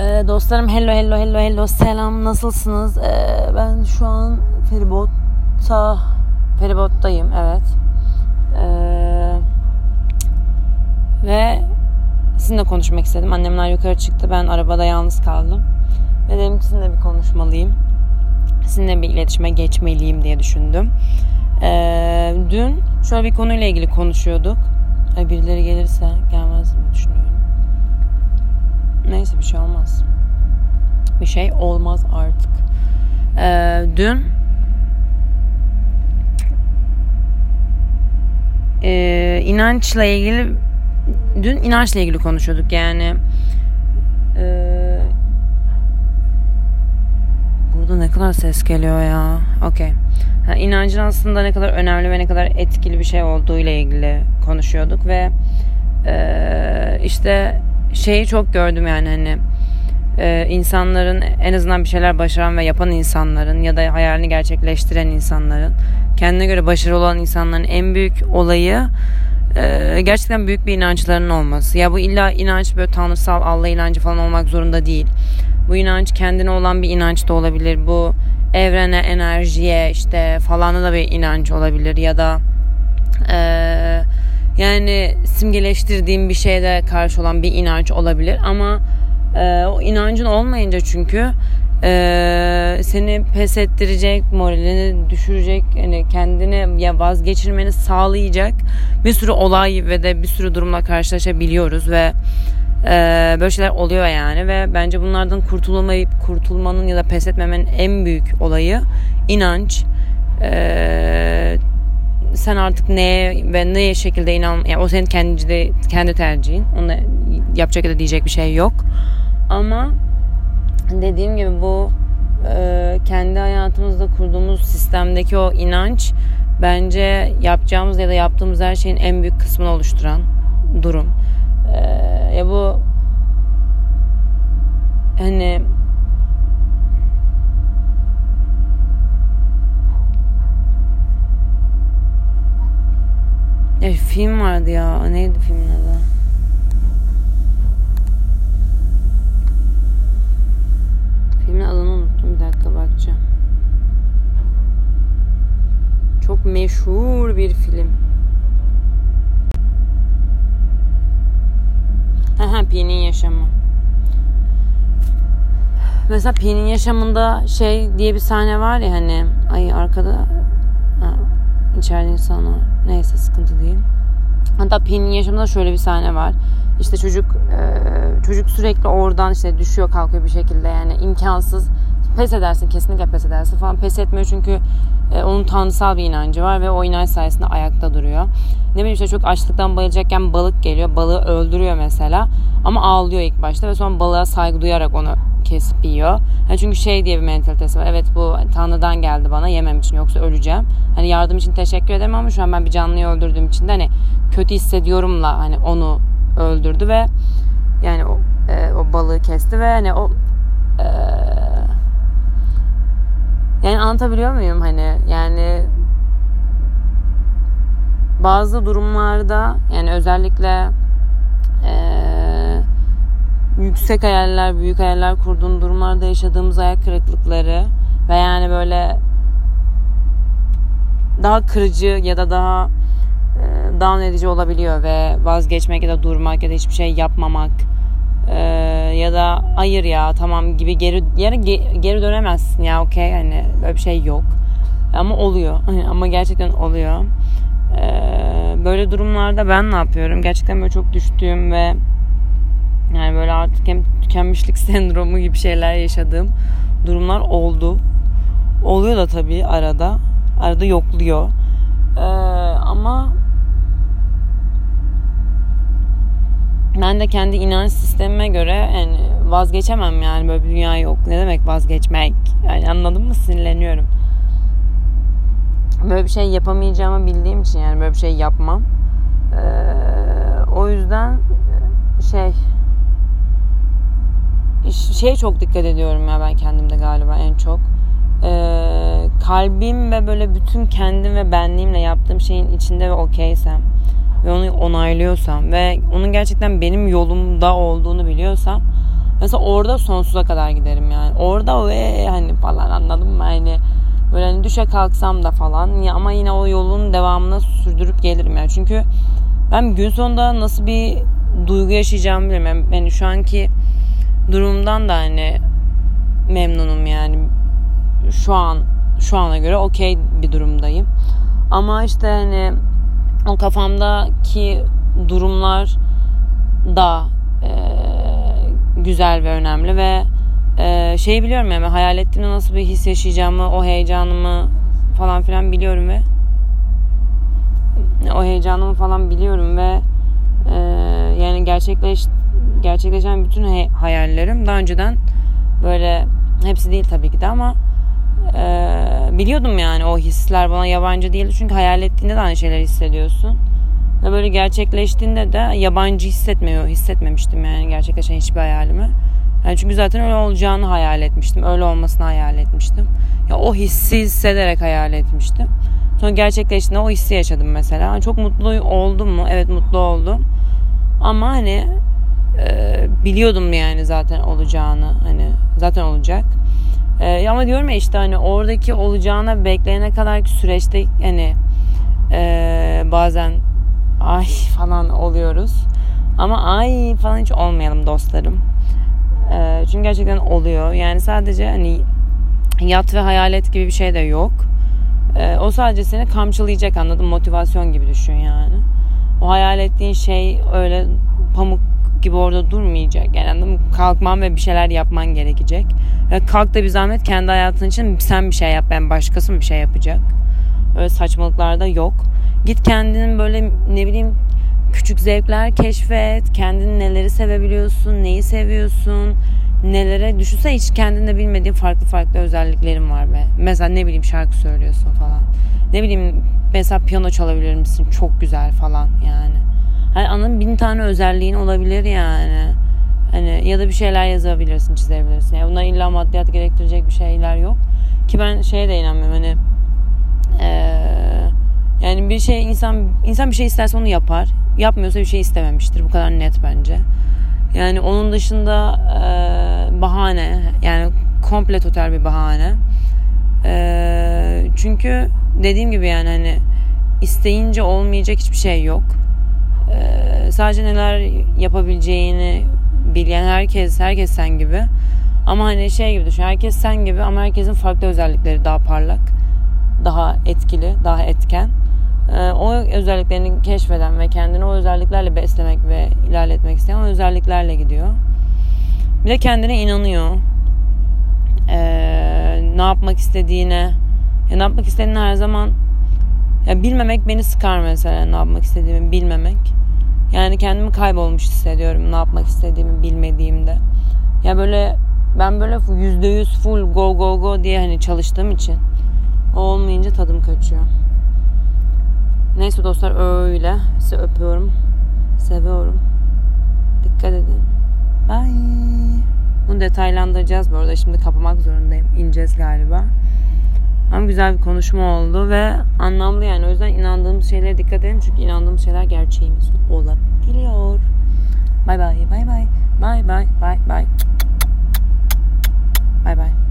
Ee, dostlarım hello hello hello hello selam nasılsınız? Ee, ben şu an feribotta feribottayım evet. Ee, ve sizinle konuşmak istedim. Annemler yukarı çıktı. Ben arabada yalnız kaldım. Ve dedim ki sizinle bir konuşmalıyım. Sizinle bir iletişime geçmeliyim diye düşündüm. Ee, dün şöyle bir konuyla ilgili konuşuyorduk. Ay birileri gelirse gelmez mi düşünüyorum. Neyse bir şey olmaz. Bir şey olmaz artık. Ee, dün e, inançla ilgili dün inançla ilgili konuşuyorduk yani e, burada ne kadar ses geliyor ya okey yani inancın aslında ne kadar önemli ve ne kadar etkili bir şey olduğu ile ilgili konuşuyorduk ve e, işte şeyi çok gördüm yani hani e, insanların en azından bir şeyler başaran ve yapan insanların ya da hayalini gerçekleştiren insanların kendine göre başarılı olan insanların en büyük olayı e, gerçekten büyük bir inançlarının olması. Ya bu illa inanç böyle tanrısal Allah inancı falan olmak zorunda değil. Bu inanç kendine olan bir inanç da olabilir. Bu evrene, enerjiye işte falana da bir inanç olabilir ya da eee yani simgeleştirdiğim bir şeyde karşı olan bir inanç olabilir ama e, o inancın olmayınca çünkü e, seni pes ettirecek, moralini düşürecek, yani kendini ya vazgeçirmeni sağlayacak bir sürü olay ve de bir sürü durumla karşılaşabiliyoruz ve e, böyle şeyler oluyor yani ve bence bunlardan kurtulmayıp kurtulmanın ya da pes etmemenin en büyük olayı inanç. E, sen artık neye ve ne şekilde inan yani o senin kendi kendi tercihin. Ona yapacak ya da diyecek bir şey yok. Ama dediğim gibi bu e, kendi hayatımızda kurduğumuz sistemdeki o inanç bence yapacağımız ya da yaptığımız her şeyin en büyük kısmını oluşturan durum. E, ya bu hani Ya film vardı ya. Neydi filmin adı? Filmin adını unuttum. Bir dakika bakacağım. Çok meşhur bir film. Ha ha Pi'nin yaşamı. Mesela Pi'nin yaşamında şey diye bir sahne var ya hani ay arkada ha, içeride insan var. Neyse sıkıntı değil. Hatta Pi'nin yaşamında şöyle bir sahne var. İşte çocuk e, çocuk sürekli oradan işte düşüyor kalkıyor bir şekilde yani imkansız. Pes edersin kesinlikle pes edersin falan. Pes etmiyor çünkü e, onun tanrısal bir inancı var ve o inanç sayesinde ayakta duruyor. Ne bileyim işte çok açlıktan bayılacakken balık geliyor. Balığı öldürüyor mesela. Ama ağlıyor ilk başta ve sonra balığa saygı duyarak onu kesip yiyor. Yani çünkü şey diye bir mentalitesi var. Evet bu Tanrı'dan geldi bana yemem için yoksa öleceğim. Hani yardım için teşekkür ederim ama şu an ben bir canlıyı öldürdüğüm için de hani kötü hissediyorumla hani onu öldürdü ve yani o, e, o balığı kesti ve hani o e, yani anlatabiliyor muyum hani yani bazı durumlarda yani özellikle yüksek hayaller, büyük hayaller kurduğun durumlarda yaşadığımız ayak kırıklıkları ve yani böyle daha kırıcı ya da daha e, down edici olabiliyor ve vazgeçmek ya da durmak ya da hiçbir şey yapmamak e, ya da hayır ya tamam gibi geri yere geri dönemezsin ya okey hani böyle bir şey yok. Ama oluyor ama gerçekten oluyor. E, böyle durumlarda ben ne yapıyorum? Gerçekten böyle çok düştüğüm ve yani böyle artık hem tükenmişlik sendromu gibi şeyler yaşadığım durumlar oldu. Oluyor da tabii arada. Arada yokluyor. Ee, ama ben de kendi inanç sistemime göre yani vazgeçemem yani böyle bir dünya yok. Ne demek vazgeçmek? Yani anladın mı? Sinirleniyorum. Böyle bir şey yapamayacağımı bildiğim için yani böyle bir şey yapmam. Ee, o yüzden şey şey çok dikkat ediyorum ya ben kendimde galiba en çok. Ee, kalbim ve böyle bütün kendim ve benliğimle yaptığım şeyin içinde ve okeysem ve onu onaylıyorsam ve onun gerçekten benim yolumda olduğunu biliyorsam Mesela orada sonsuza kadar giderim yani. Orada ve hani falan anladım mı? Hani böyle hani düşe kalksam da falan ama yine o yolun devamını sürdürüp gelirim yani. Çünkü ben gün sonunda nasıl bir duygu yaşayacağımı bilmiyorum. Yani şu anki durumdan da hani memnunum yani. Şu an şu ana göre okey bir durumdayım. Ama işte hani o kafamdaki durumlar da e, güzel ve önemli ve e, şeyi biliyorum yani hayal ettiğimde nasıl bir his yaşayacağımı, o heyecanımı falan filan biliyorum ve o heyecanımı falan biliyorum ve e, yani gerçekleş gerçekleşen bütün hayallerim daha önceden böyle hepsi değil tabii ki de ama e, biliyordum yani o hisler bana yabancı değildi. Çünkü hayal ettiğinde de aynı şeyler hissediyorsun. Ve böyle gerçekleştiğinde de yabancı hissetmiyor hissetmemiştim yani gerçekleşen hiçbir hayalimi. Yani çünkü zaten öyle olacağını hayal etmiştim öyle olmasını hayal etmiştim. Ya o hissi hissederek hayal etmiştim. Sonra gerçekleştiğinde o hissi yaşadım mesela. Çok mutlu oldum mu? Evet mutlu oldum. Ama hani e, biliyordum yani zaten olacağını hani zaten olacak. E, ama diyorum ya işte hani oradaki olacağına bekleyene kadar süreçte hani e, bazen ay falan oluyoruz. Ama ay falan hiç olmayalım dostlarım. E, çünkü gerçekten oluyor. Yani sadece hani yat ve hayalet gibi bir şey de yok. E, o sadece seni kamçılayacak anladın motivasyon gibi düşün yani. O hayal ettiğin şey öyle pamuk gibi orada durmayacak. Yani anladın Kalkman ve bir şeyler yapman gerekecek. Ve kalk da bir zahmet kendi hayatın için sen bir şey yap. Ben başkası mı bir şey yapacak? Öyle saçmalıklar da yok. Git kendinin böyle ne bileyim küçük zevkler keşfet. Kendini neleri sevebiliyorsun, neyi seviyorsun, nelere düşünse hiç kendinde bilmediğin farklı farklı özelliklerin var be. Mesela ne bileyim şarkı söylüyorsun falan. Ne bileyim mesela piyano çalabilir misin? Çok güzel falan yani. Hani anladın bin tane özelliğin olabilir yani. Hani ya da bir şeyler yazabilirsin, çizebilirsin. Yani bunlar illa maddiyat gerektirecek bir şeyler yok. Ki ben şeye de inanmıyorum hani ee, yani bir şey insan insan bir şey isterse onu yapar. Yapmıyorsa bir şey istememiştir. Bu kadar net bence. Yani onun dışında e, bahane yani komple total bir bahane. E, çünkü dediğim gibi yani hani isteyince olmayacak hiçbir şey yok. E, sadece neler yapabileceğini bilen herkes herkes sen gibi. Ama hani şey gibi düşün. Herkes sen gibi ama herkesin farklı özellikleri daha parlak, daha etkili, daha etken. Ee, o özelliklerini keşfeden ve kendini o özelliklerle beslemek ve ilerletmek isteyen o özelliklerle gidiyor. Bir de kendine inanıyor. Ee, ne yapmak istediğine. Ya ne yapmak istediğini her zaman ya bilmemek beni sıkar mesela ne yapmak istediğimi bilmemek. Yani kendimi kaybolmuş hissediyorum ne yapmak istediğimi bilmediğimde. Ya böyle ben böyle yüzde yüz full go go go diye hani çalıştığım için o olmayınca tadım kaçıyor. Neyse dostlar öyle. Sizi öpüyorum. Seviyorum. Dikkat edin. Bye. Bunu detaylandıracağız bu arada. Şimdi kapamak zorundayım. İneceğiz galiba. Ama güzel bir konuşma oldu ve anlamlı yani. O yüzden inandığımız şeylere dikkat edelim. Çünkü inandığımız şeyler gerçeğimiz olabiliyor. Bye bye. Bye bye. Bye bye. Bye bye. Bye bye.